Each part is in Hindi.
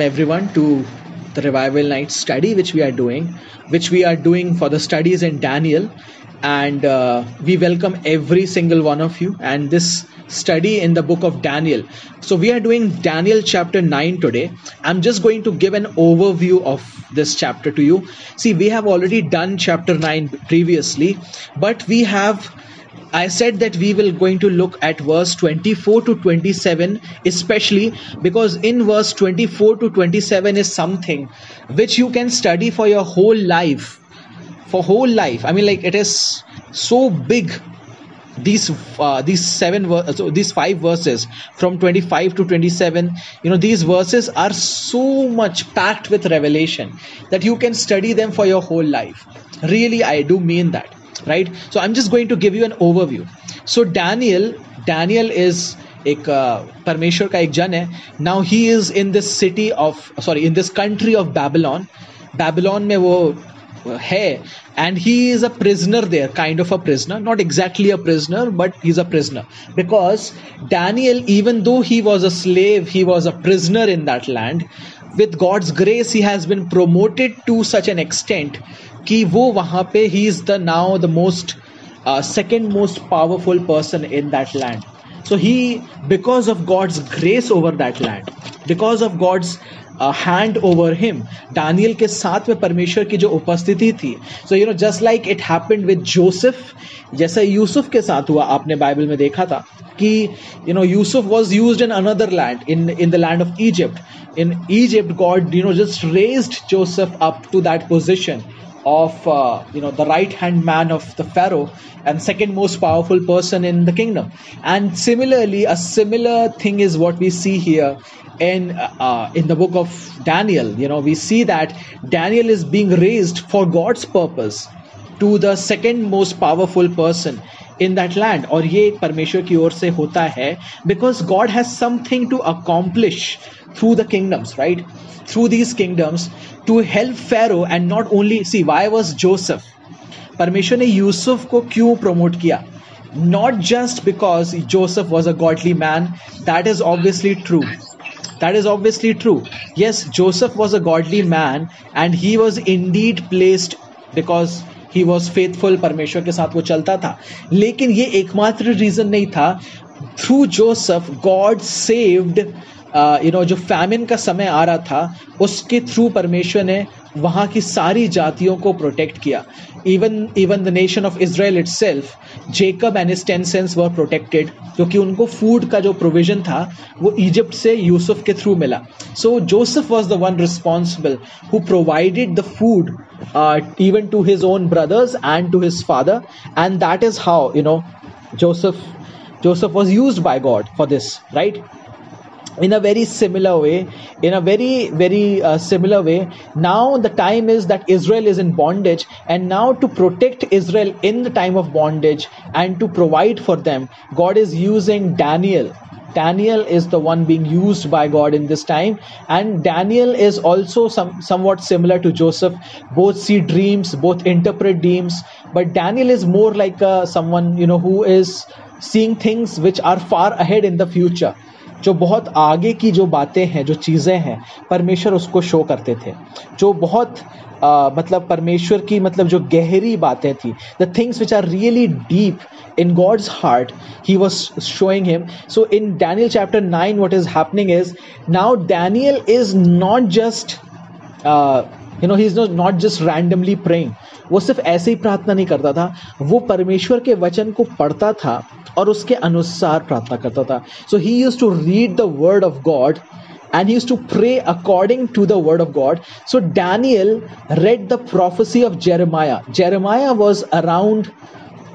everyone to the revival night study which we are doing which we are doing for the studies in daniel. And uh, we welcome every single one of you and this study in the book of daniel. So we are doing daniel chapter 9 today. I'm just going to give an overview of this chapter to you. See we have already done chapter 9 previously but we have I said that we will going to look at verse 24 to 27 especially because in verse 24 to 27 is something which you can study for your whole life for whole life. I mean like it is so big these uh, these seven ver- so these five verses from 25 to 27 you know these verses are so much packed with revelation that you can study them for your whole life. Really i do mean that right so i'm just going to give you an overview so daniel daniel is एक परमेश्वर का एक जन है now he is in this city of sorry in this country of Babylon Babylon में वो है and he is a prisoner there kind of a prisoner not exactly a prisoner but he's a prisoner because daniel even though he was a slave he was a prisoner in that land with god's grace he has been promoted to such an extent कि वो वहाँ पे he is the now the most second most powerful person in that land so he, because of god's grace over that land, because of god's hand over him Daniel के साथ में परमेश्वर की जो उपस्थिति थी so you know just like it happened with Joseph जैसा यूसुफ के साथ हुआ, आपने बाइबल में देखा था, कि you know Yusuf was used in another land in in the land of Egypt in Egypt God you know just raised Joseph up to that position of uh, you know the right hand man of the pharaoh and second most powerful person in the kingdom and similarly a similar thing is what we see here in uh, in the book of daniel you know we see that daniel is being raised for god's purpose to the second most powerful person in that land और ये परमेश्वर की ओर से होता है because God has something to accomplish through the kingdoms right through these kingdoms to help Pharaoh and not only see why was Joseph परमेश्वर ने यूसुफ को क्यों प्रमोट किया not just because Joseph was a godly man that is obviously true that is obviously true yes joseph was a godly man and he was indeed placed because he was faithful परमेश्वर के साथ वो चलता था लेकिन ये एकमात्र रीजन नहीं था through Joseph God saved you know जो फैमिन का समय आ रहा था, उसके थ्रू परमेश्वर ने वहाँ की सारी जातियों को प्रोटेक्ट किया। Even even the nation of Israel itself Jacob and ten sons were protected क्योंकि उनको फ़ूड का जो प्रोविज़न था, वो इजिप्ट से यूसुफ के थ्रू मिला। So Joseph was the one responsible who provided the food even to his own brothers and to his father and that is how you know Joseph Joseph was used by God for this right in a very similar way in a very very uh, similar way now the time is that israel is in bondage and now to protect israel in the time of bondage and to provide for them god is using daniel Daniel is the one being used by God in this time, and Daniel is also some, somewhat similar to Joseph. Both see dreams, both interpret dreams, but Daniel is more like uh, someone you know who is seeing things which are far ahead in the future जो बहुत आगे की जो बातें हैं जो चीज़ें हैं परमेश्वर उसको शो करते थे। जो बहुत आ, मतलब परमेश्वर की मतलब जो गहरी बातें थी the things which are really deep in God's heart he was showing him so in Daniel chapter nine what is happening is now Daniel is not just you know he is not just randomly praying वो सिर्फ़ ऐसे ही प्रार्थना नहीं करता था। वो परमेश्वर के वचन को पढ़ता था। और उसके अनुसार प्रार्थना करता था so he used to read the word of God and he used to pray according to the word of God. So Daniel read the prophecy of Jeremiah. Jeremiah was around,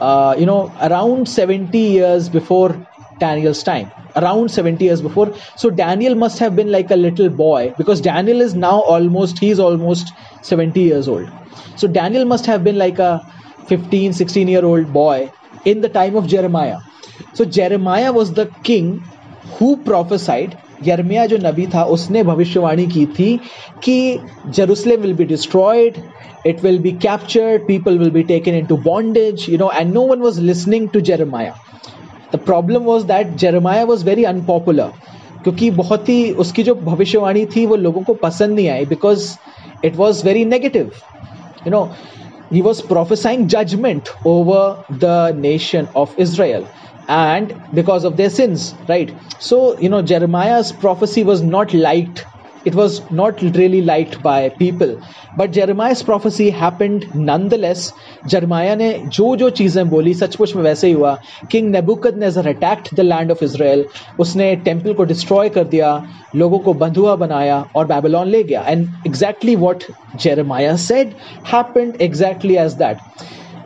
uh, you know, around 70 years before Daniel's time. Around 70 years before. So Daniel must have been like a little boy because Daniel is now almost, he's almost 70 years old. So Daniel must have been like a 15, 16 year old boy in the time of Jeremiah. So Jeremiah was the king who prophesied Yarmiya जो नबी था, उसने भविष्यवाणी की थी कि Jerusalem will be destroyed it will be captured people will be taken into bondage you know and no one was listening to Jeremiah the problem was that Jeremiah was very unpopular क्योंकि बहुत ही उसकी जो भविष्यवाणी थी, वो लोगों को पसंद नहीं आई because it was very negative you know he was prophesying judgement over the nation of Israel and because of their sins right so you know jeremiah's prophecy was not liked it was not really liked by people but jeremiah's prophecy happened nonetheless jeremiah ने जो जो चीज़ें बोली सचमुच में वैसे ही हुआ king Nebuchadnezzar attacked the land of Israel उसने टेम्पल को डिस्ट्रॉय कर दिया लोगों को बंधुआ बनाया और बैबलॉन ले गया and exactly what Jeremiah said happened exactly as that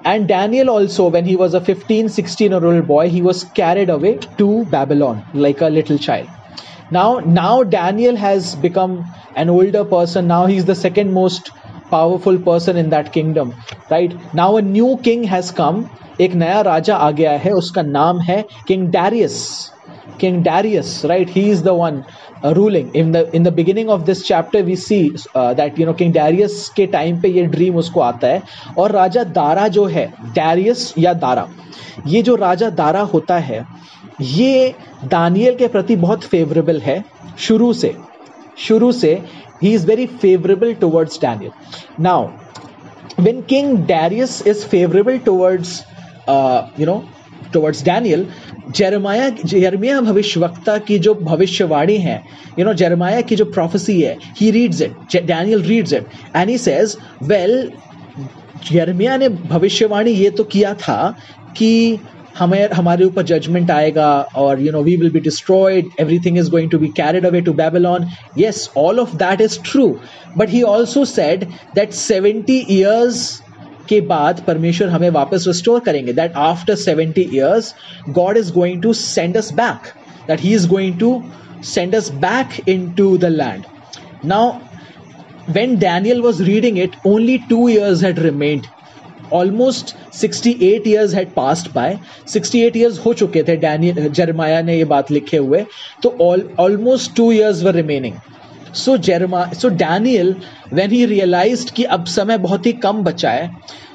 And Daniel also, when he was a 15, 16 year old boy, he was carried away to Babylon like a little child. now now daniel has become an older person now he's the second most powerful person in that kingdom right now a new king has come एक नया राजा आ गया है उसका नाम है king Darius king Darius right he is the one ruling in the in the beginning of this chapter we see that you know king Darius के टाइम पे ये ड्रीम उसको आता है। और राजा दारा जो है डैरियस या दारा ये जो राजा दारा होता है ये दानियल के प्रति बहुत फेवरेबल है शुरू से। शुरू से he is very favourable towards Daniel now when king darius is favorable towards uh, you know towards daniel Jeremiah Jeremiah भविष्यवक्ता की जो भविष्यवाणी है यू नो जेरमाया की जो प्रोफेसी है he reads it Daniel reads it and he says well Jeremiah ने भविष्यवाणी ये तो किया था कि हमें, हमारे ऊपर जजमेंट आएगा और you know we will be destroyed everything is going to be carried away to Babylon yes all of that is true but he also said that seventy years के बाद परमेश्वर हमें वापस रिस्टोर करेंगे that after seventy years God is going to send us back that he is going to send back into the land now when Daniel was reading it, only two years had remained. Almost 68 years had passed by 68 years हो चुके थे डैनियल जरमाया ने ये बात लिखे हुए तो almost two years were remaining so Jeremiah so Daniel when he realise कि अब समय बहुत ही कम बचा है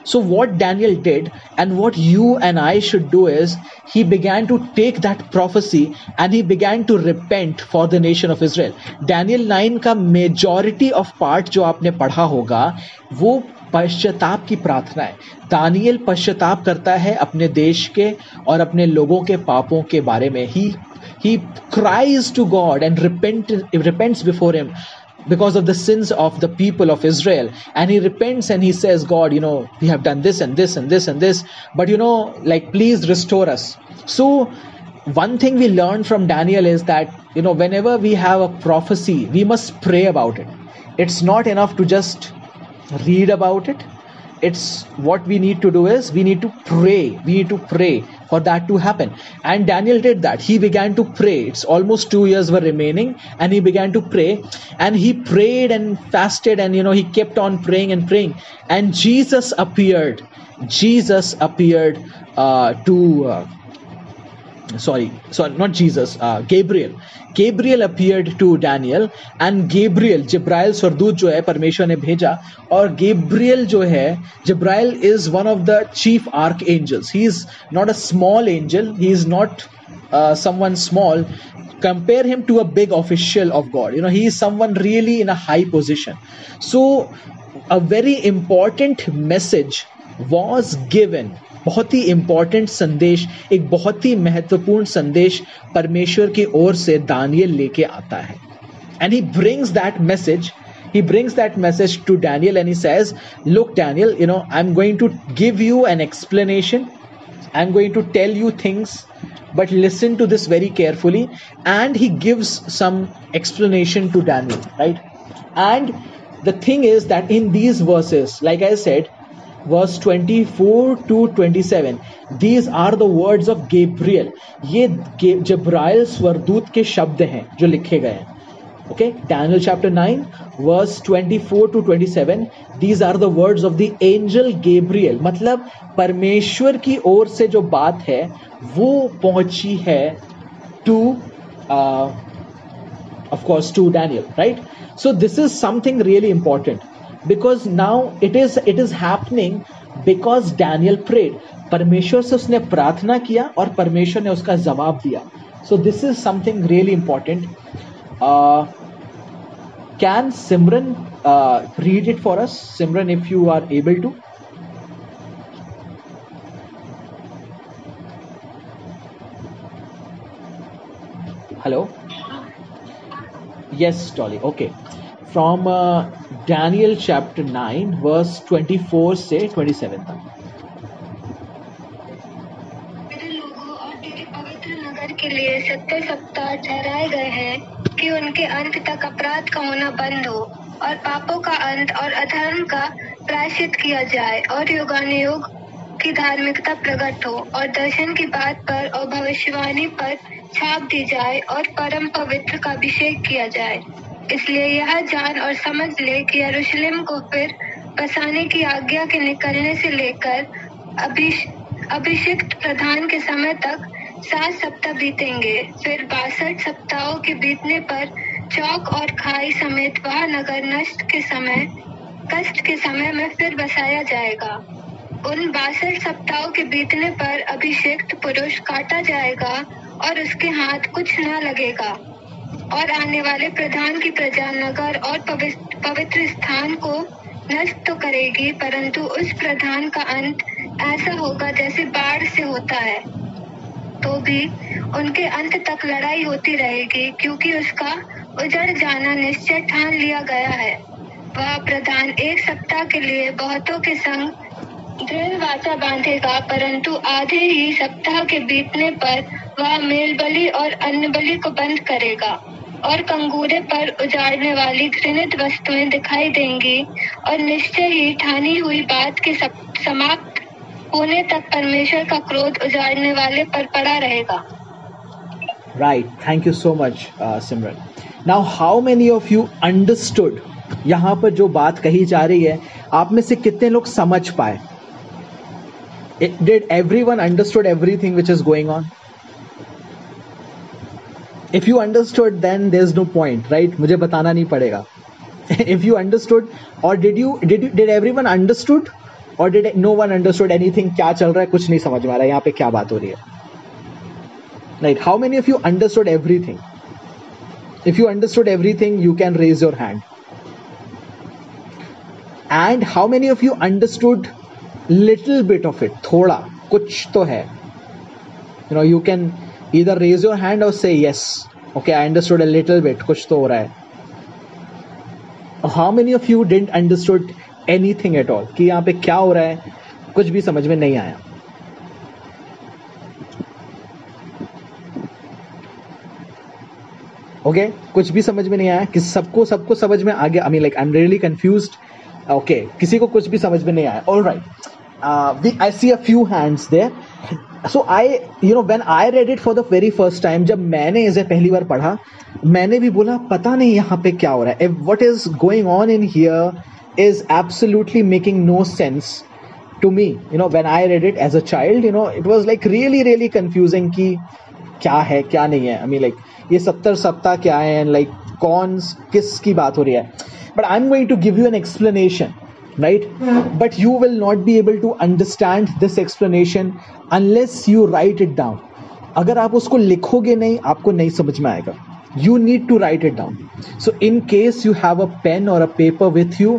so what Daniel did and what you and I should do is he began to take that prophecy and he began to repent for the nation of Israel Daniel nine का मेजोरिटी ऑफ़ पार्ट जो आपने पढ़ा होगा, वो पश्चाताप की प्रार्थना है। दानियल पश्चाताप करता है अपने देश के और अपने लोगों के पापों के बारे में। ही he cries to God and repent, repents before him because of the sins of the people of Israel. And he repents and he says, God, you know, we have done this and this and this and this, but you know, like, please restore us. So, one thing we learn from Daniel is that, you know, whenever we have a prophecy, we must pray about it. It's not enough to just read about it it's what we need to do is we need to pray we need to pray for that to happen. And daniel did that. He began to pray. It's almost 2 years were remaining and he began to pray. And he prayed and fasted and you know he kept on praying and praying. And jesus appeared. Jesus appeared uh, to uh, sorry sorry not jesus uh, gabriel gabriel appeared to daniel and gabriel जिब्राइल स्वरदूत जो है परमेश्वर ने भेजा और gabriel जो है जिब्राइल is one of the chief archangels he is not a small angel he is not uh, someone small compare him to a big official of god you know he is someone really in a high position so a very important message was given बहुत ही इंपॉर्टेंट संदेश एक बहुत ही महत्वपूर्ण संदेश परमेश्वर की ओर से दानियल लेके आता है and he brings that message he brings that message to Daniel and he says, Look, Daniel, you know, I'm going to give you an explanation. I'm going to tell you things, but listen to this very carefully. And he gives some explanation to Daniel, right? And the thing is that in these verses, like I said, verse 24 to 27 these are the words of Gabriel ये जब्राइल स्वरदूत के शब्द हैं जो लिखे गए हैं। Okay Daniel chapter 9 verse 24 to 27 these are the words of the angel Gabriel मतलब परमेश्वर की ओर से जो बात है, वो पहुँची है to of course to Daniel right so this is something really important because now it is it is happening because Daniel prayed परमेश्वर से उसने प्रार्थना किया और परमेश्वर ने उसका जवाब दिया So this is something really important. Uh, can Simran uh, read it for us? Simran, if you are able to. Hello? Yes, Dolly. Okay. From uh, Daniel chapter 9, verse 24 से 27 तक. मेरे लोगों और तेरे पवित्र नगर के लिए सत्तर सप्ताह ठहराए गए हैं कि उनके अंत तक अपराध का होना बंद हो और पापों का अंत और अधर्म का प्रायश्चित किया जाए और युगानुयुग की धार्मिकता प्रकट हो और दर्शन की बात पर और भविष्यवाणी पर छाप दी जाए और परम पवित्र का अभिषेक किया जाए इसलिए यह जान और समझ ले कि यरूशलेम को फिर बसाने की आज्ञा के निकलने से लेकर अभिष, अभिषिक्त प्रधान के समय तक सात सप्ताह बीतेंगे। फिर बासठ सप्ताहों के बीतने पर चौक और खाई समेत वह नगर नष्ट के समय, कष्ट के समय में फिर बसाया जाएगा। उन बासठ सप्ताहों के बीतने पर अभिषेक्त पुरुष काटा जाएगा और उसके हाथ कुछ न लगेगा। और आने वाले प्रधान की प्रजा नगर और पवित्र स्थान को नष्ट तो करेगी, परंतु उस प्रधान का अंत ऐसा होगा जैसे बाढ़ से होता है। तो भी उनके अंत तक लड़ाई होती रहेगी, क्योंकि उसका उजड़ जाना निश्चय ठान लिया गया है। वह प्रधान एक सप्ताह के लिए बहुतों के संग दृढ़ वाचा बांधेगा परंतु आधे ही सप्ताह के बीतने पर वह मेल बलि और अन्न बलि को बंद करेगा और कंगूरे पर उजाड़ने वाली घृणित वस्तुएँ दिखाई देंगी और निश्चय ही ठानी हुई बात के समाप्त होने तक परमेश्वर का क्रोध उजाड़ने वाले पर पड़ा रहेगा. Thank you so much, uh, Simran. Now, how many of you understood यहाँ पर जो बात कही जा रही है आप में से कितने लोग समझ पाए Did every one understood everything which is going on if you understood then there is no point right मुझे बताना नहीं पड़ेगा इफ यू अंडरस्टूड और did you did did every one understood और did no one understood anything क्या चल रहा है कुछ नहीं समझ में आ रहा है यहाँ पे क्या बात हो रही है Right. How many of you understood everything? If you understood everything, you can raise your hand. And how many of you understood little bit of it थोड़ा कुछ तो है यू नो यू कैन इधर रेज योर हैंड और से yes okay I understood a little bit कुछ तो हो रहा है how many of you didn't understood anything at all कि यहाँ पर क्या हो रहा है कुछ भी समझ में नहीं आया ओके okay? कुछ भी समझ में नहीं आया कि सबको सबको समझ में आ गया I mean like I am really confuse okay किसी को कुछ भी समझ में नहीं आया all right right. I see a few hands there so I you know when I read it for the very first time जब मैंने इसे पहली बार पढ़ा, मैंने भी बोला, पता नहीं यहाँ पे क्या हो रहा है। What is going on in here is absolutely making no sense to me. You know, when i read it as a child, you know, it was, like, really really confusing कि क्या है, क्या नहीं है। आई मीन लाइक ये सत्तर सप्ताह क्या है एंड लाइक कौन किस की बात हो रही है। But I am going to give you an explanation right but you will not be able to understand this explanation unless you write it down अगर आप उसको लिखोगे नहीं आपको नहीं समझ में आएगा you need to write it down so in case you have a pen or a paper with you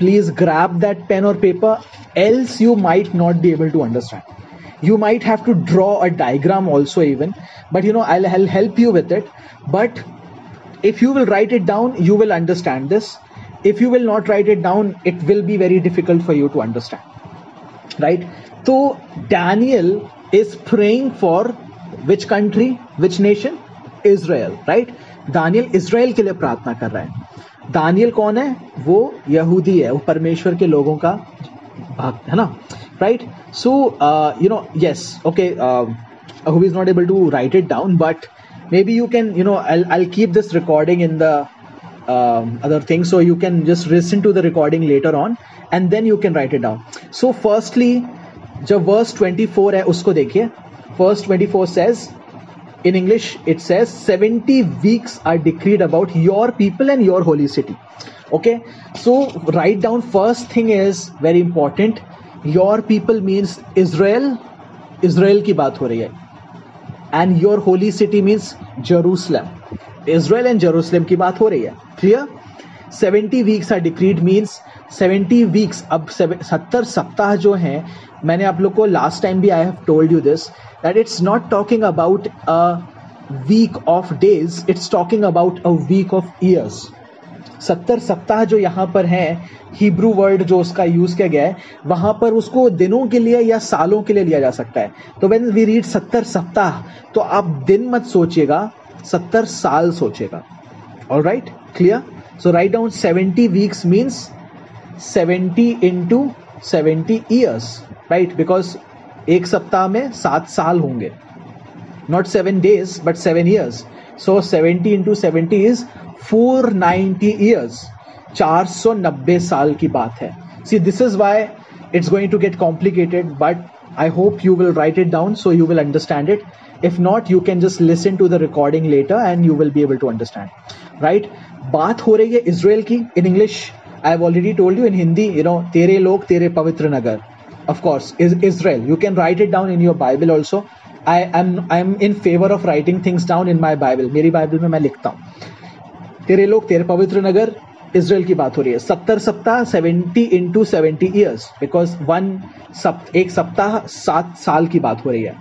please grab that pen or paper else you might not be able to understand you might have to draw a diagram also even but you know I'll, I'll help you with it but if you will write it down you will understand this if you will not write it down it will be very difficult for you to understand right so daniel is praying for which country which nation israel right Daniyal Israel के लिए प्रार्थना कर रहा है दानियल कौन है वो यहूदी है वो परमेश्वर के लोगों का भक्त है ना right so you know yes okay who is not able to write it down but maybe you can you know i'll, I'll keep this recording in the um, other thing so you can just listen to the recording later on and then you can write it down so firstly जब verse 24 है उसको देखिए verse 24 says in english it says 70 weeks are decreed about your people and your holy city okay so write down first thing is very important your people means israel israel की बात हो रही है and your holy city means Jerusalem Israel and Jerusalem की बात हो रही है। Clear seventy weeks are decreed means seventy weeks अब सत्तर सप्ताह जो हैं, मैंने आप लोग को लास्ट टाइम भी I have told you this that it's not talking about a week of days it's talking about a week of years सत्तर सप्ताह जो यहाँ पर है हिब्रू वर्ड जो उसका यूज़ किया गया है, वहाँ पर उसको दिनों के लिए या सालों के लिए लिया जा सकता है। तो वेन वी रीड सत्तर सप्ताह तो आप दिन मत सोचिएगा सत्तर साल सोचेगा। All right clear so write down seventy weeks means seventy into seventy years right because एक सप्ताह में सात साल होंगे। Not seven days but seven years so seventy into seventy is four ninety years चार सौ नब्बे साल की बात है। See this is why it's going to get complicated but I hope you will write it down so you will understand it if not you can just listen to the recording later and you will be able to understand right बात हो रही है इसराइल की in English I have already told you in Hindi you know तेरे लोग तेरे पवित्र नगर of course is israel you can write it down in your bible also i am i am in favor of writing things down in my bible मेरी बाइबल में मैं लिखता हूँ तेरे लोग तेरे पवित्र नगर इसराइल की बात हो रही है। सत्तर सप्ताह seventy into seventy years because one एक सप्ताह, सात साल की बात हो रही है।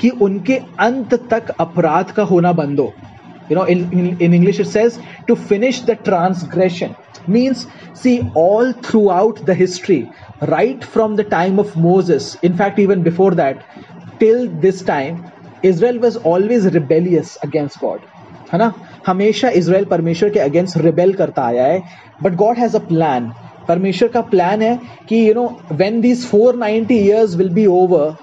कि उनके अंत तक अपराध का होना बंद हो। You know in English it says to finish the transgression means see all throughout the history right from the time of Moses in fact even before that till this time Israel was always rebellious against God है ना? हमेशा इसराइल परमेश्वर के अगेंस्ट रिबेल करता आया है but God has a plan परमेश्वर का प्लान है कि you know when these 490 years will be over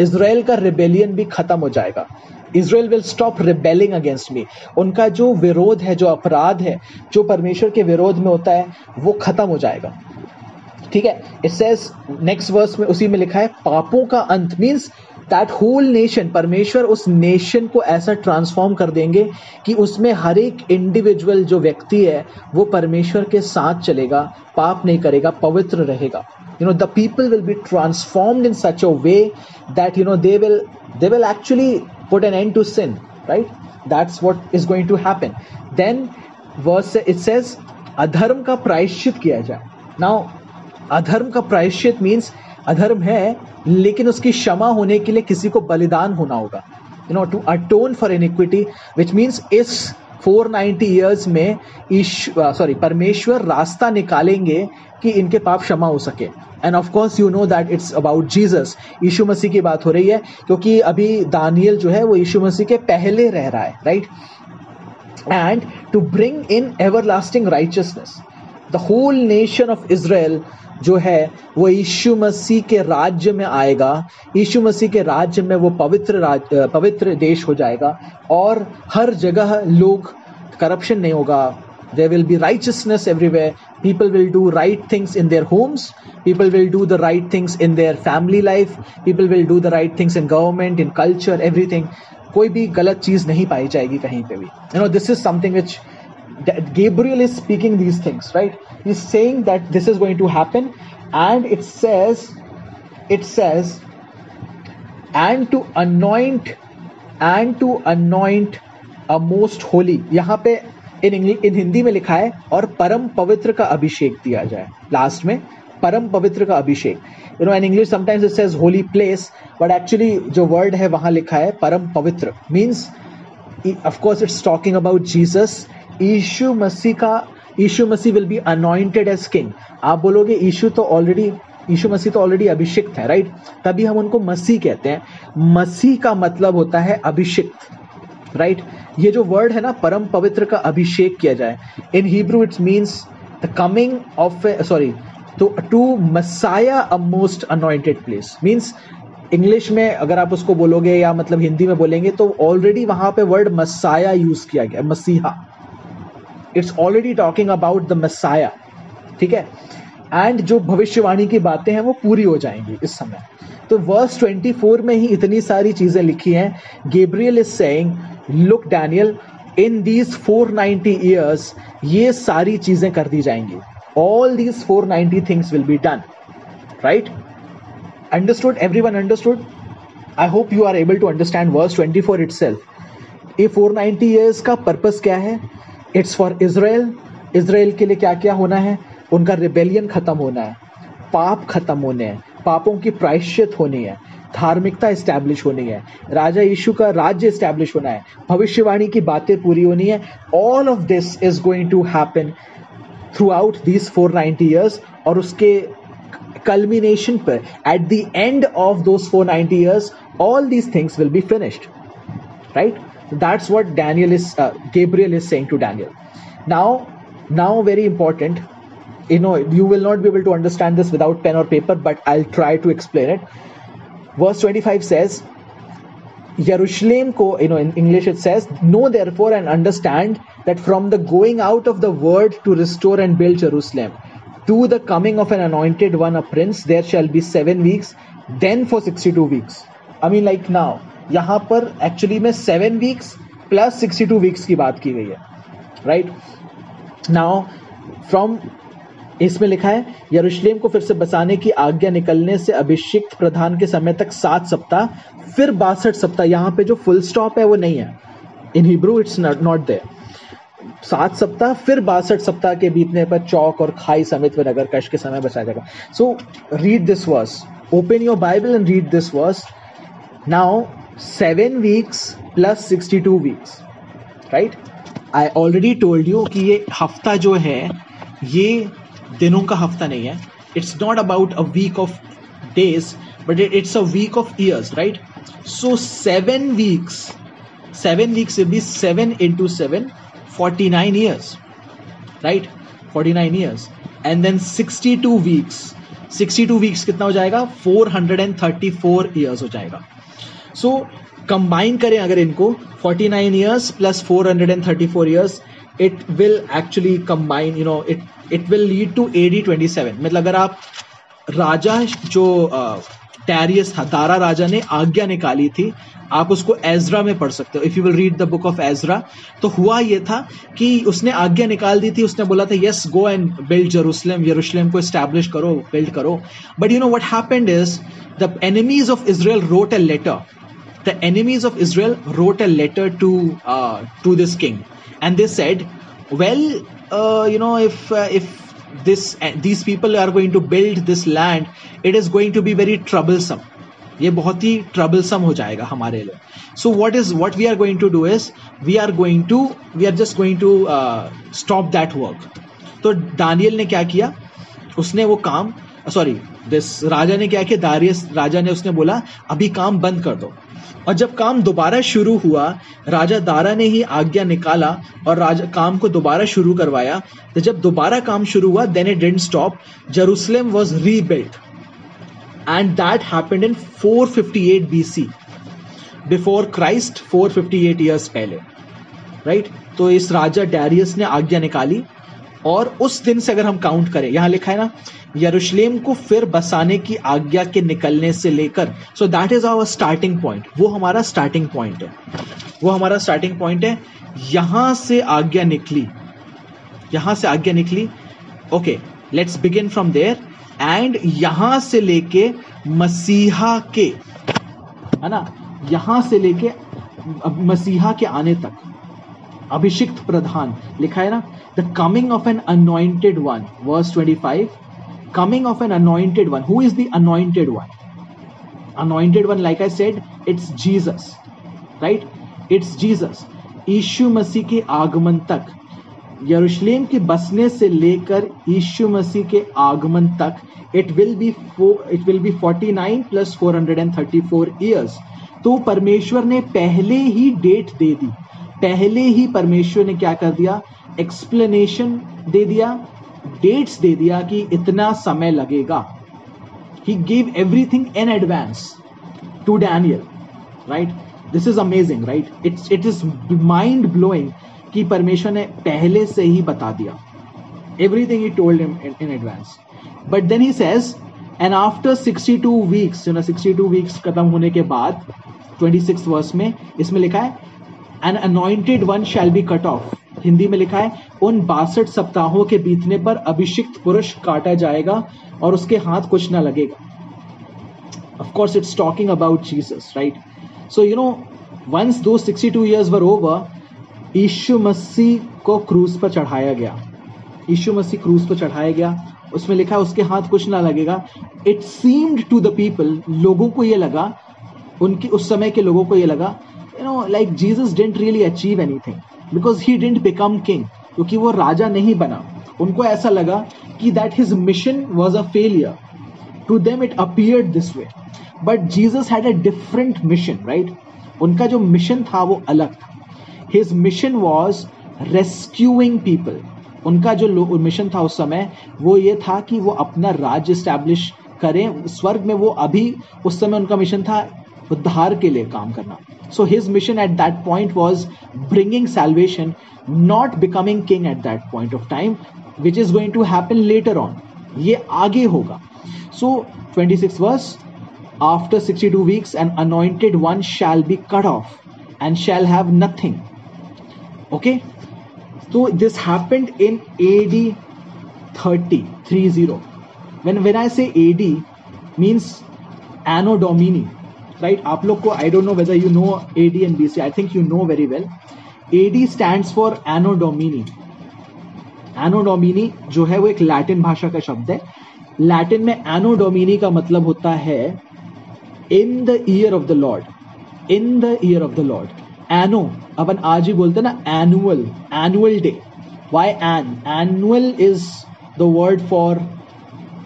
Israel का रिबेलियन भी खत्म हो जाएगा. Israel will stop rebelling against me उनका जो विरोध है, जो अपराध है, जो परमेश्वर के विरोध में होता है, वो खत्म हो जाएगा. ठीक है? इट सेज नेक्स्ट वर्स में उसी में लिखा है, पापों का अंत मींस दैट होल नेशन परमेश्वर उस नेशन को ऐसा ट्रांसफॉर्म कर देंगे कि उसमें हर एक इंडिविजुअल जो व्यक्ति है, वो परमेश्वर के साथ चलेगा, पाप नहीं करेगा, पवित्र रहेगा। You know the people will be transform in such a way that you know they will they will actually put an end to sin right that's what is going to happen then verse it says अधर्म का प्रायश्चित किया जाए नाउ अधर्म का प्रायश्चित मीन्स अधर्म है, लेकिन उसकी क्षमा होने के लिए किसी को बलिदान होना होगा। You know to atone for iniquity which means इस 490 इयर्स में सॉरी परमेश्वर रास्ता निकालेंगे कि इनके पाप क्षमा हो सके। And of course you know that it's about Jesus Yeshu मसीह की बात हो रही है, क्योंकि अभी दानियल जो है, वो यीशु मसीह के पहले रह रहा है right and to bring in everlasting righteousness the whole nation of Israel जो है, वो यीशु मसीह के राज्य में आएगा। यीशु मसीह के राज्य में वो पवित्र राज पवित्र देश हो जाएगा और हर जगह लोग करप्शन नहीं होगा। There will be righteousness everywhere people will do right things in their homes people will do the right things in their family life people will do the right things in government in culture everything कोई भी गलत चीज़ नहीं पाई जाएगी कहीं पे भी। You know this is something which Gabriel is speaking these things, right? He's saying that this is going to happen, and it says, it says, and to anoint, and to anoint a most holy. यहाँ पे इन इंग्लिश इन हिंदी में लिखा है और परम पवित्र का अभिषेक दिया जाए लास्ट में परम पवित्र का अभिषेक you know in English sometimes it says holy place but actually जो वर्ड है वहाँ लिखा है परम पवित्र means of course it's talking about Jesus यीशु मसीह का, यीशु मसीह will be anointed as king आप बोलोगे, यीशु तो ऑलरेडी यीशु मसीह तो ऑलरेडी अभिषिक्त है राइट तभी हम उनको मसीह कहते हैं। मसीह का मतलब होता है अभिषिक्त राइट ये जो वर्ड है ना, परम पवित्र का अभिषेक किया जाए। In Hebrew it's means the coming of sorry तो to Messiah a most anointed place means English में अगर आप उसको बोलोगे या मतलब हिंदी में बोलेंगे तो ऑलरेडी वहाँ पे वर्ड मसाया यूज़ किया गया, मसीहा। It's already talking about the Messiah ठीक है? एंड जो भविष्यवाणी की बातें हैं, वो पूरी हो जाएँगी इस समय। तो वर्स 24 में ही इतनी सारी चीज़ें लिखी हैं। Gabriel is saying look Daniel in these 490 years ये सारी चीज़ें कर दी जाएँगी। All these 490 things will be done right understood every one understood I hope you are able to understand verse 24 itself ये 490 इयर्स का पर्पस क्या है? इट्स फॉर इसराइल इसराइल के लिए क्या क्या होना है? उनका रिबेलियन खत्म होना है। पाप खत्म होने हैं। पापों की प्रायश्चित होनी है। धार्मिकता स्टैब्लिश होनी है। राजा यीशु का राज्य स्टैब्लिश होना है। भविष्यवाणी की बातें पूरी होनी है। All of this is going to happen throughout these four ninety years और उसके culmination पर, at the end of those 490 years, all these things will be finished. Right? That's what daniel is uh, gabriel is saying to daniel now now very important you know you will not be able to understand this without pen or paper but i'll try to explain it verse 25 says Jerusalem you know, in English it says, Know therefore and understand that from the going out of the word to restore and build Jerusalem, to the coming of an anointed one, a prince, there shall be seven weeks, then for 62 weeks. I mean, like now, यहाँ पर एक्चुअली में seven weeks plus sixty two weeks की बात की गई है राइट नाउ फ्रॉम इसमें लिखा है, यरूशलेम को फिर से बसाने की आज्ञा निकलने से अभिषिक्त प्रधान के समय तक सात सप्ताह, फिर बासठ सप्ताह, यहाँ पे जो फुल स्टॉप है वो नहीं है। In Hebrew it's not there सात सप्ताह, फिर बासठ सप्ताह के बीतने पर चौक और खाई समेत व नगर कश के समय बचाया जाएगा। So read this verse open your Bible and read this verse now seven weeks plus sixty two weeks right I already told you कि ये हफ़्ता जो है, ये दिनों का हफ़्ता नहीं है। It's not about a week of days but it's a week of years right so seven weeks seven weeks will be seven into seven 49 years, right? 49 years. And then 62 weeks 62 weeks कितना हो जाएगा? 434 years हो जाएगा। So कंबाइन करें अगर इनको 49 years plus 434 years, it will actually combine, you know, it it will lead to AD 27 मतलब अगर आप राजा जो टैरियस था दारा राजा ने आज्ञा निकाली थी, आप उसको एजरा में पढ़ सकते हो। If you will read the book of Ezra तो हुआ ये था कि उसने आज्ञा निकाल दी थी, उसने बोला था yes go and build Jerusalem यरूशलेम को स्टैब्लिश करो बिल्ड करो. But you know what happened is the enemies of Israel wrote a letter the enemies of Israel wrote a letter to to this king and they said well uh, you know if uh, if this uh, these people are going to build this land it is going to be very troublesome ये बहुत ही ट्रबलसम हो जाएगा हमारे लिए so what is what we are going to do is we are going to we are just going to stop that work तो दानियल ने क्या किया उसने वो काम सॉरी दिस राजा ने क्या किया? दारियस राजा ने उसने बोला, अभी काम बंद कर दो। और जब काम दोबारा शुरू हुआ, राजा दारा ने ही आज्ञा निकाला और राजा काम को दोबारा शुरू करवाया। तो जब दोबारा काम शुरू हुआ then it didn't stop Jerusalem was rebuilt and that happened in 458 BC before Christ 458 years पहले राइट right? तो इस राजा डैरियस ने आज्ञा निकाली। और उस दिन से अगर हम काउंट करें, यहाँ लिखा है ना, यरूशलेम को फिर बसाने की आज्ञा के निकलने से लेकर so that is our starting point वो हमारा स्टार्टिंग पॉइंट है। वो हमारा स्टार्टिंग पॉइंट है। यहाँ से आज्ञा निकली। यहाँ से आज्ञा निकली। Okay let's begin from there and यहाँ से लेके मसीहा के, है ना? यहाँ से लेके मसीहा के आने तक। अभिषिक्त प्रधान लिखा है ना? The coming of an anointed one verse 25 coming of an anointed one who is the anointed one anointed one like I said it's Jesus right it's Jesus यीशु मसीह के आगमन तक. यरूशलेम के बसने से लेकर यीशु मसीह के आगमन तक it will be it will be 49 plus 434 years तो परमेश्वर ने पहले ही डेट दे दी. पहले ही परमेश्वर ने क्या कर दिया? एक्सप्लेनेशन दे दिया डेट्स दे दिया कि इतना समय लगेगा। He give everything in advance to Daniel right this is amazing right it's it is mind blowing कि परमेश्वर ने पहले से ही बता दिया। Everything he told him in advance but then he says and after 62 weeks you know 62 weeks खत्म होने के बाद 26 वर्स में, इसमें लिखा है an anointed one shall be cut off Hindi में लिखा है, उन बासठ सप्ताहों के बीतने पर अभिषिक्त पुरुष काटा जाएगा और उसके हाथ कुछ ना लगेगा। Of course, it's talking about jesus, right? So, you know, once those 62 years were over, यीशु मसीह को क्रूज पर चढ़ाया गया। यीशु मसीह क्रूज पर चढ़ाया गया। उसमें लिखा है, उसके हाथ कुछ ना लगेगा। It seemed to the people लोगों को ये लगा, उनकी, उस समय के लोगों को ये लगा you know like Jesus didn't really achieve anything because he didn't become king क्योंकि वो राजा नहीं बना। उनको ऐसा लगा कि that his mission was a failure to them it appear this way but Jesus had a different mission right उनका जो मिशन था वो अलग था। His mission was rescuing people उनका जो मिशन था उस समय वो ये था कि वो अपना राज्य स्टैब्लिश करें। स्वर्ग में वो अभी उस समय उनका मिशन था उद्धार के लिए काम करना। So his mission at that point was bringing salvation not becoming king at that point of time which is going to happen later on ये आगे होगा। So twenty six verse after sixty two weeks and anointed one shall be cut off and shall have nothing okay तो this happened in A D thirty three zero when when I say A D means anno domini right आप लोग को I don't know whether you know AD and BC I think you know very well AD stands for anno domini anno domini जो है वो एक लैटिन भाषा का शब्द है लैटिन में एनो डोमिनी का मतलब होता है in the year of the lord in the year of the lord anno अपन आज ही बोलते ना annual annual day why an annual is the word for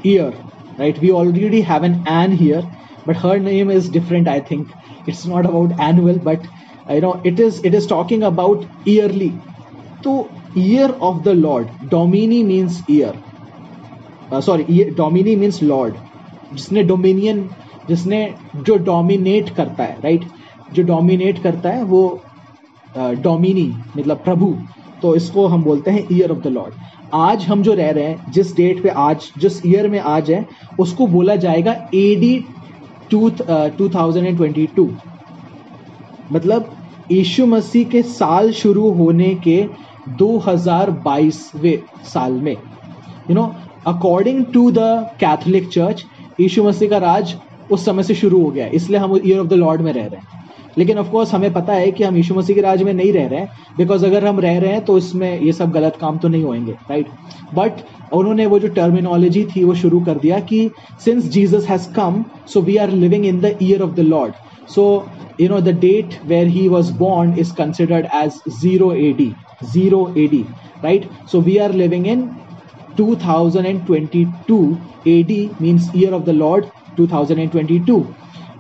year right we already have an anne here but her name is different i think it's not about annual but you know it is it is talking about yearly so year of the lord domini means year uh, sorry domini means lord जिसने डोमिनियन जिसने जो डोमिनेट करता है राइट जो डोमिनेट करता है वो डोमिनी मतलब प्रभु तो इसको हम बोलते हैं ईयर ऑफ़ द लॉर्ड आज हम जो रह रहे हैं जिस डेट पे आज जिस ईयर में आज है उसको बोला जाएगा A D two two thousand and twenty two मतलब यीशु मसीह के साल शुरू होने के 2022वें साल में you know according to the Catholic church यीशु मसीह का राज उस समय से शुरू हो गया इसलिए हम ईयर ऑफ़ द लॉर्ड में रह रहे हैं। लेकिन ऑफ़ कोर्स हमें पता है कि हम यीशु मसीह के राज में नहीं रह रहे हैं बिकॉज़ अगर हम रह रहे हैं तो इसमें ये सब गलत काम तो नहीं होंगे राइट बट उन्होंने वो जो टर्मिनोलॉजी थी वो शुरू कर दिया कि since Jesus has come so we are living in the year of the lord so you know, the date where he was born is considered as 0 AD 0 AD right? So we are living in 2022 AD means year of the Lord 2022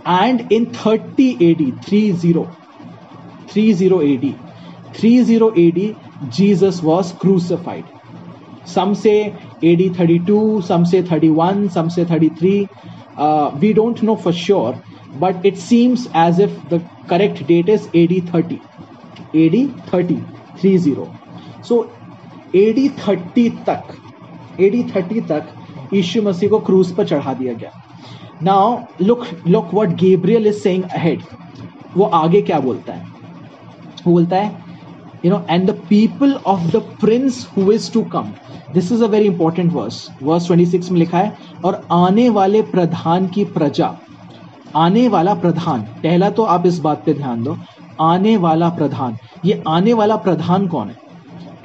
and in 30 AD 30 30 AD 30 AD Jesus was crucified some say AD 32 some say 31 some say 33 uh, we don't know for sure but it seems as if the correct date is AD 30 AD 30 30 so AD 30 तक AD 30 तक यीशु मसीह को क्रूज पर चढ़ा दिया गया now look look what Gabriel is saying ahead वो आगे क्या बोलता है? वो बोलता है you know and the people of the prince who is to come this is a very important verse verse 26 में लिखा है, और आने वाले प्रधान की प्रजा, आने वाला प्रधान, पहला तो आप इस बात पे ध्यान दो, आने वाला प्रधान, ये आने वाला प्रधान कौन है?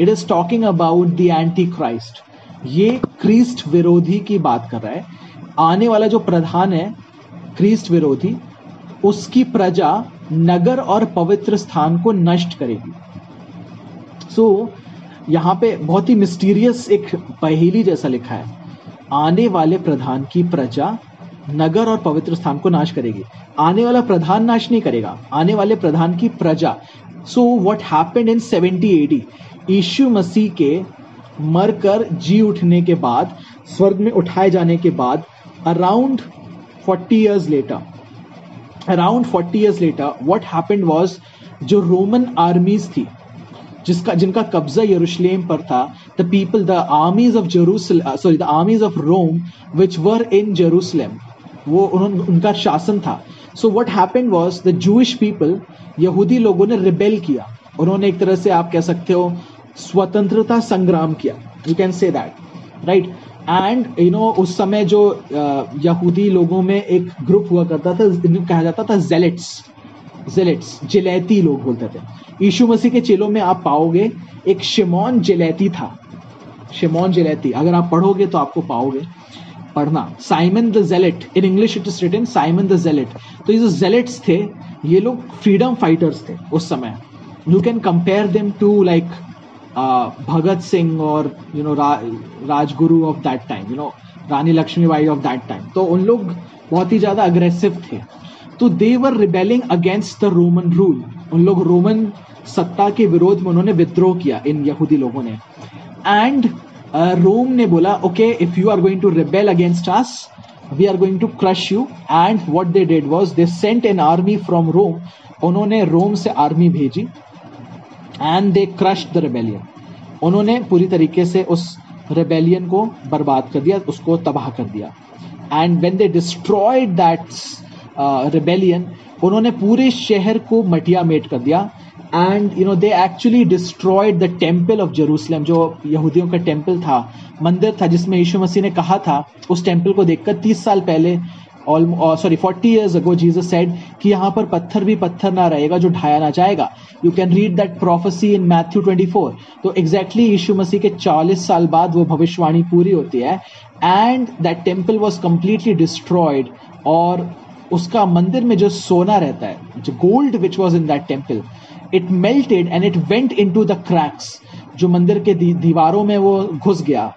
It is talking about the antichrist ये क्रिस्ट विरोधी की बात कर रहा है। आने वाला जो प्रधान है क्रिस्ट विरोधी उसकी प्रजा नगर और पवित्र स्थान को नष्ट करेगी। सो so, यहाँ पे बहुत ही मिस्टीरियस एक पहेली जैसा लिखा है। आने वाले प्रधान की प्रजा नगर और पवित्र स्थान को नाश करेगी। आने वाला प्रधान नाश नहीं करेगा आने वाले प्रधान की प्रजा। So what happened in seventy AD यीशु मसीह के मरकर जी उठने के बाद स्वर्ग में उठाए जाने के बाद around forty years later around forty years later what happened was जो रोमन आर्मीज थी, जिसका, जिनका कब्जा यरूशलेम पर था the people the armies of Jerusalem sorry the armies of Rome which were in Jerusalem वो उन्होंने उनका शासन था। So what happened was the Jewish people यहूदी लोगों ने रिबेल किया। उन्होंने एक तरह से आप कह सकते हो, स्वतंत्रता संग्राम किया। You can say that right and you know उस समय जो यहूदी लोगों में एक ग्रुप हुआ करता था कहा जाता था जेलेट्स जेलेट्स जिलैती लोग बोलते थे। यीशु मसीह के चेलों में आप पाओगे, एक शिमोन जिलैती था। शिमोन जिलैती। अगर आप पढ़ोगे तो आपको पाओगे। पढ़ना। Simon the Zealot in English it is written Simon the Zealot तो ये जो जेलेट्स थे, ये लोग फ्रीडम फाइटर्स थे उस समय। You can compare them to like Bhagat Singh और you know Rajguru of that time you know Rani Lakshmibai of that time तो उन लोग बहुत ही ज़्यादा अग्रेसिव थे। तो they were rebelling against the Roman rule उन लोग रोमन सत्ता के विरोध में उन्होंने विद्रोह किया इन यहूदी लोगों ने। एंड रोम ने बोला okay if you are going to rebel against us we are going to crush you and what they did was they sent an army from Rome उन्होंने रोम से आर्मी भेजी। And they crush the rebellion उन्होंने पूरी तरीके से उस रिबेलियन को बर्बाद कर दिया, उसको तबाह कर दिया। And when they destroyed that rebellion उन्होंने पूरे शहर को मटिया मेट कर दिया। And you know they actually destroyed the temple of Jerusalem जो यहूदियों का टेंपल था। मंदिर था जिसमें यीशु मसीह ने कहा था, उस टेंपल को देखकर तीस साल पहले sorry forty years ago Jesus said कि यहाँ पर पत्थर भी पत्थर ना रहेगा जो ढाया ना जाएगा। You can read that prophecy in Matthew 24 तो एग्जैक्टली यीशु मसीह के 40 साल बाद वो भविष्यवाणी पूरी होती है। And that temple was completely destroyed और उसका मंदिर में जो सोना रहता है, जो gold which was in that temple it melted and it went into the cracks जो मंदिर के दीवारों में वो घुस गया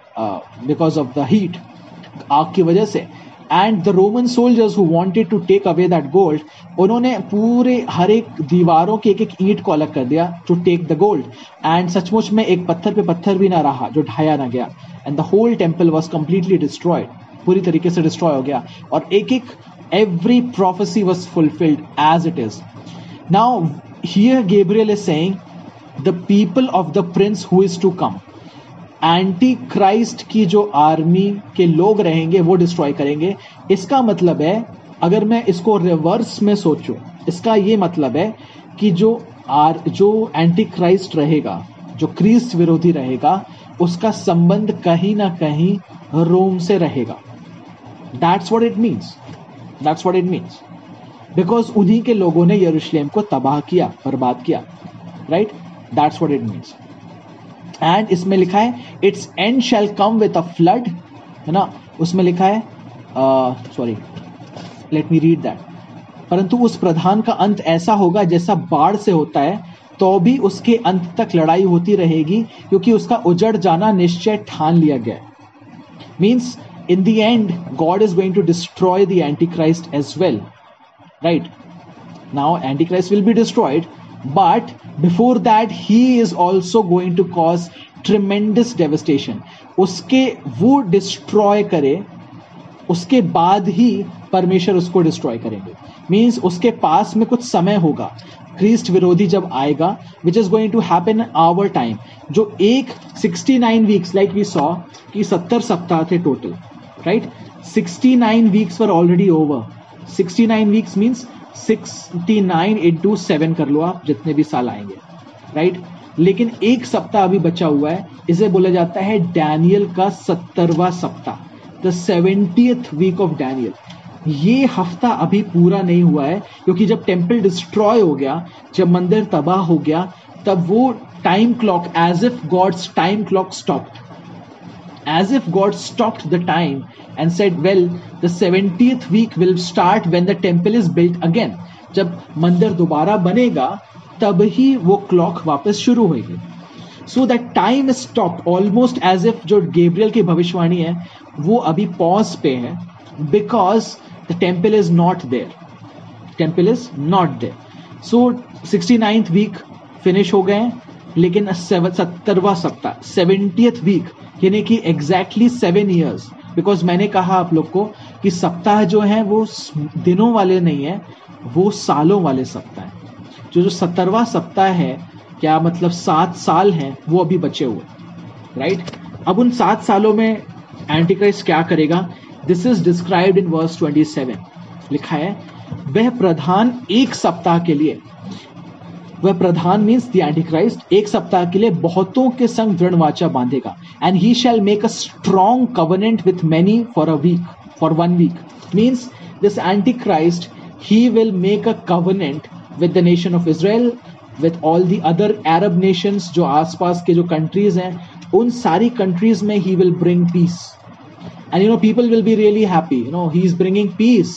बिकॉज़ ऑफ़ द हीट आग की वजह से। And the Roman soldiers who wanted to take away that gold उन्होंने पूरे हर एक दीवारों के एक एक ईंट को अलग कर दिया to take the gold and सचमुच में एक पत्थर पे पत्थर भी ना रहा जो ढाया ना गया. And the whole temple was completely destroyed पूरी तरीके से डिस्ट्रॉय हो गया. और एक एक every prophecy was fulfilled as it is now here Gabriel is saying the people of the prince who is to come antichrist की जो आर्मी के लोग रहेंगे, वो डिस्ट्रॉय करेंगे। इसका मतलब है, अगर मैं इसको रिवर्स में सोचूं, इसका ये मतलब है कि जो आर जो एंटी क्राइस्ट रहेगा, जो क्रिस्ट विरोधी रहेगा, उसका संबंध कहीं ना कहीं रोम से रहेगा। That's what it means that's what it means because उन्हीं के लोगों ने यरूशलेम को तबाह किया, बर्बाद किया right that's what it means and इसमें लिखा है its end shall come with a flood है ना? उसमें लिखा है sorry let me read that परंतु उस प्रधान का अंत ऐसा होगा जैसा बाढ़ से होता है तो भी उसके अंत तक लड़ाई होती रहेगी, क्योंकि उसका उजड़ जाना निश्चय ठान लिया गया means in the end God is going to destroy the Antichrist as well right now Antichrist will be destroyed but before that, he is also going to cause tremendous devastation. उसके वो डिस्ट्रॉय करे, उसके बाद ही परमेश्वर उसको डिस्ट्रॉय करेंगे। मीन्स उसके पास में कुछ समय होगा। क्रिस्ट विरोधी जब आएगा which is going to happen our time जो एक 69 वीक्स लाइक वी सॉ कि 70 सप्ताह थे total right 69 weeks were already over 69 weeks means sixty nine into seven कर लो आप जितने भी साल आएँगे राइट लेकिन एक सप्ताह अभी बचा हुआ है इसे बोला जाता है डैनियल का सत्तरवा सप्ताह the seventieth week of Daniel ये हफ़्ता अभी पूरा नहीं हुआ है क्योंकि जब टेंपल डिस्ट्रॉय हो गया जब मंदिर तबाह हो गया तब वो time clock as if God's time clock stopped as if God stopped the time and said, Well, the 70th week will start when the temple is built again. जब मंदिर दोबारा बनेगा तब ही वो क्लॉक वापस शुरू होगी so that time stop almost as if जो गेब्रियल की भविष्यवाणी है वो अभी पॉज पे है because the temple is not there temple is not there so sixty ninth week finish हो गए लेकिन सत्तरवा सप्ताह सेवेंटियथ वीक यानी कि एग्जैक्टली सेवन ईयर्स बिकॉज़ मैंने कहा आप लोग को कि सप्ताह जो है वो दिनों वाले नहीं है, वो सालों वाले सप्ताह है। जो जो सत्तरवा सप्ताह है, क्या मतलब सात साल हैं, वो अभी बचे हुए राइट right? अब उन सात सालों में एंटीक्राइस्ट क्या करेगा? This is described in verse twenty seven लिखा है, वह प्रधान एक सप्ताह के लिए वह प्रधान मीन्स द एंटी क्राइस्ट एक सप्ताह के लिए बहुतों के संग दृढ़ वाचा बांधेगा। And he shall make a strong covenant with many for a week for one week means this Antichrist he will make a covenant with the nation of Israel with all the other Arab nations जो आसपास के जो कंट्रीज़ हैं, उन सारी कंट्रीज़ में he will bring peace and you know people will be really happy you know he is bringing peace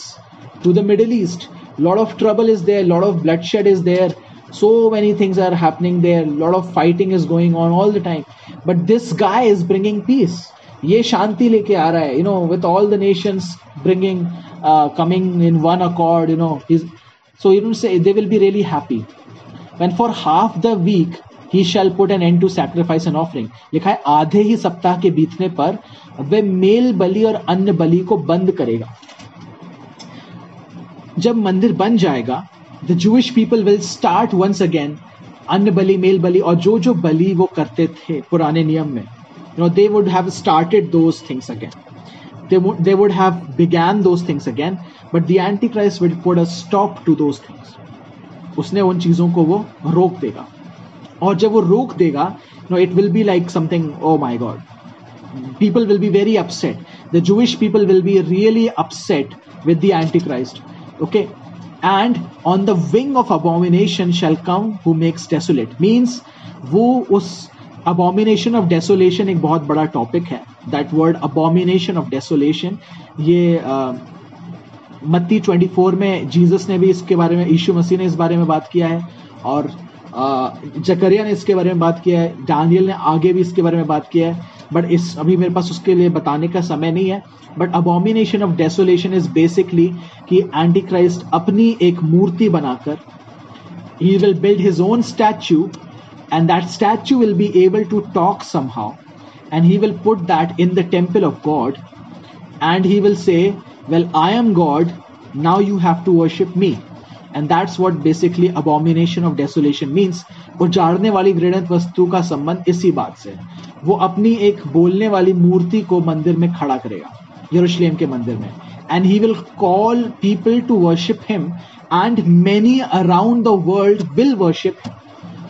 to the Middle East lot of trouble is there, lot of bloodshed is there. so many things are happening there lot of fighting is going on all the time but this guy is bringing peace ये शांति लेके आ रहा है you know with all the nations bringing coming in one accord you know so you don't say they will be really happy when for half the week he shall put an end to sacrifice and offering लिखा है आधे ही सप्ताह के बीतने पर वह मेल बलि और अन्य बलि को बंद करेगा जब मंदिर बन जाएगा the Jewish people will start once again अन्न बलि मेल बलि और जो जो बलि वो करते थे पुराने नियम में you know they would have started those things again they would they would have began those things again but the antichrist will put a stop to those things उसने उन चीजों को वो रोक देगा और जब वो रोक देगा no it will be like something oh my God people will be very upset the jewish people will be really upset with the antichrist okay and on the wing of abomination shall come who makes desolate means वो उस अबोमिनेशन ऑफ़ डेसोलेशन एक बहुत बड़ा टॉपिक है. That word abomination of desolation ये uh, मत्ती ट्वेंटी फोर में जीसस ने भी इसके बारे में, यीशु मसीह ने इस बारे में बात किया है. और uh, जकरिया ने इसके बारे में बात किया है. डानियल ने आगे भी इसके बारे में बात किया है. बट इस, अभी मेरे पास उसके लिए बताने का समय नहीं है। But abomination of desolation is basically कि एंटी क्राइस्ट अपनी एक मूर्ति बनाकर he will build his own statue and that statue will be able to talk somehow and he will put that in the temple of God and he will say well I am God now you have to worship me and that's what basically abomination of desolation means. उजाड़ने वाली घृणित वस्तु का संबंध इसी बात से वो अपनी एक बोलने वाली मूर्ति को मंदिर में खड़ा करेगा, यरूशलेम के मंदिर में। And he will call people to worship him and many around the world will worship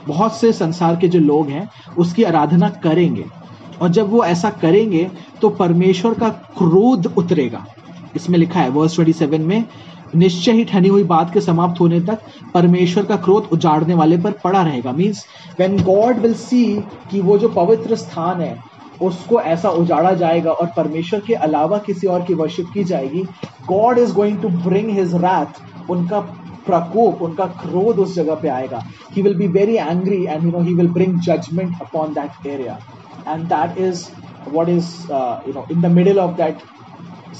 बहुत से संसार के जो लोग हैं, उसकी आराधना करेंगे। और जब वो ऐसा करेंगे तो परमेश्वर का क्रोध उतरेगा। इसमें लिखा है वर्स 27 में निश्चय ही ठनी हुई बात के समाप्त होने तक परमेश्वर का क्रोध उजाड़ने वाले पर पड़ा रहेगा। Means when God will see कि वो जो पवित्र स्थान है उसको ऐसा उजाड़ा जाएगा और परमेश्वर के अलावा किसी और की वर्शिप की जाएगी God is going to bring his wrath उनका प्रकोप उनका क्रोध उस जगह पे आएगा। He will be very angry and you know he will bring judgement upon that area and that is is uh, you know in the middle of that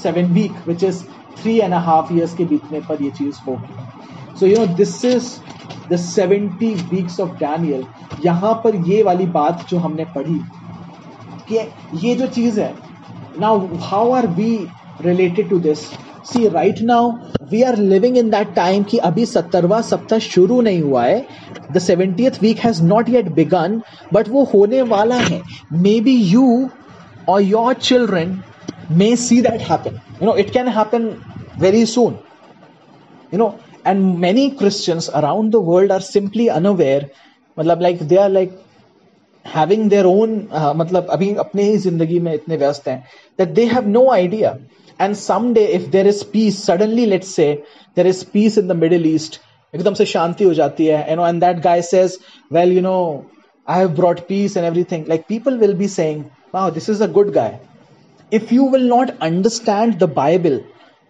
seven week which is three and half years के बीतने पर ये चीज़ होगी। So you know this is the seventy weeks of Daniel यहाँ पर ये वाली बात जो हमने पढ़ी, कि ये जो चीज़ है now how are we related to this see right now we are living in that time कि अभी सत्तरवा सप्ताह शुरू नहीं हुआ है। The seventieth week has not yet begun but वो होने वाला है। मे बी यू और your children may see that happen. You know, it can happen very soon. You know, and many Christians around the world are simply unaware. मतलब like they are like having their own uh, मतलब अभी अपने ही जिंदगी में इतने व्यस्त हैं that they have no idea. And someday if there is peace, suddenly let's say there is peace in the Middle East, एकदम से शांति हो जाती है, you know, and that guy says, well, you know, I have brought peace and everything. Like people will be saying, wow, this is a good guy. if you will not understand the Bible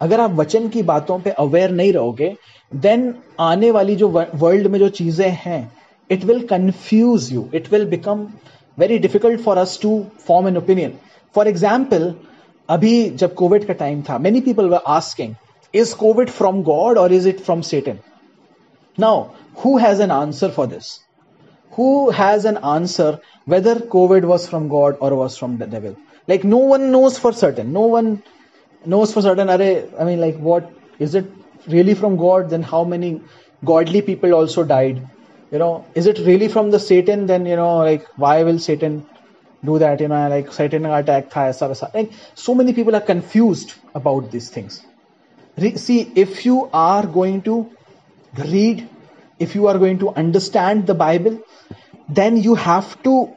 अगर आप वचन की बातों पे अवेयर नहीं रहोगे देन आने वाली जो वर्ल्ड में जो चीज़ें हैं it will confuse you it will become very difficult for us to form an opinion for example अभी जब कोविड का टाइम था many people were asking is Covid from God और is it from Satan now who has an answer for this who has an answer whether Covid was from God और was from the devil like no one knows for certain. No one knows for certain are i mean like what is it really from god? Then how many godly people also died? You know is it really from the satan? Then you know like why will satan do that? You know like satan attack like so many people are confused about these things. Re- see if you are going to read if you are going to understand the bible then you have to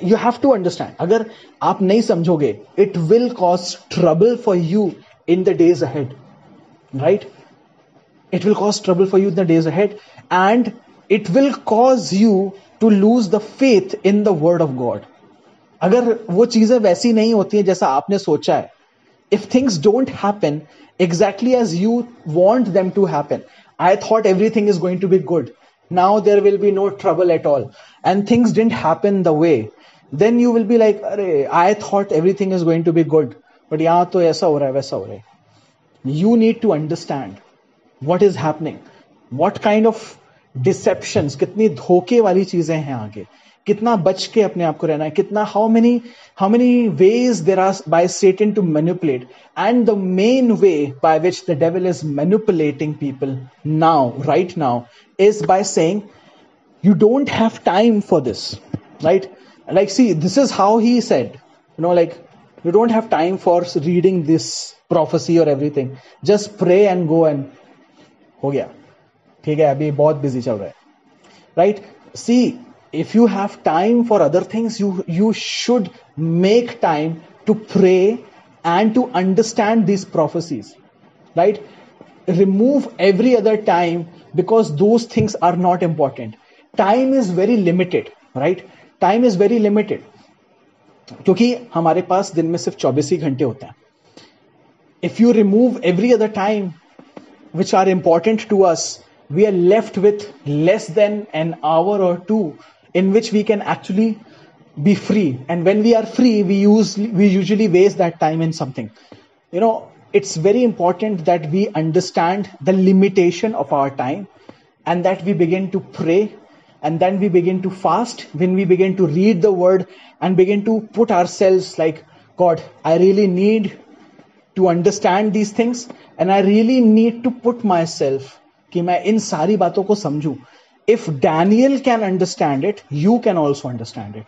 you have to understand agar aap nahi samjhoge it will cause trouble for you in the days ahead right it will cause trouble for you in the days ahead and it will cause you to lose the faith in the word of god अगर वो चीजें वैसी नहीं होती हैं जैसा आपने सोचा है if things don't happen exactly as you want them to happen I thought everything is going to be good now there will be no trouble at all and things didn't happen the way then you will be like i thought everything is going to be good but yahan to aisa ho raha hai waisa ho raha hai you need to understand what is happening what kind of deceptions kitni dhoke wali cheeze hain aage कितना बच के अपने आप को रहना है कितना how many how many ways there are by Satan to manipulate and the main way by which the devil is manipulating people now right now is by saying you don't have time for this right like see this is how he said you know like you don't have time for reading this prophecy or everything just pray and go and हो गया ठीक है अभी बहुत बिज़ी चल रहा है right see if you have time for other things you you should make time to pray and to understand these prophecies right remove every other time because those things are not important time is very limited right time is very limited क्योंकि हमारे पास दिन में सिर्फ 24 ही घंटे होते हैं if you remove every other time which are important to us we are left with less than an hour or two in which we can actually be free and when we are free we use we usually waste that time in something you know it's very important that we understand the limitation of our time and that we begin to pray and then we begin to fast when we begin to read the word and begin to put ourselves like god i really need to understand these things and i really need to put myself कि मैं इन सारी बातों को समझूं if Daniel can understand it, you can also understand it.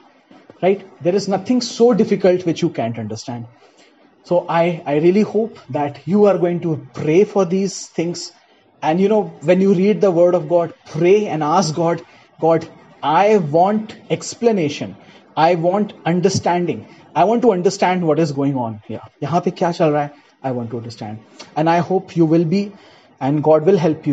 Right? There is nothing so difficult which you can't understand. So I, I really hope that you are going to pray for these things. And you know, when you read the word of God, pray and ask God, God, I want explanation. I want understanding. I want to understand what is going on here. यहाँ पे क्या चल रहा है? I want to understand. And I hope you will be and God will help you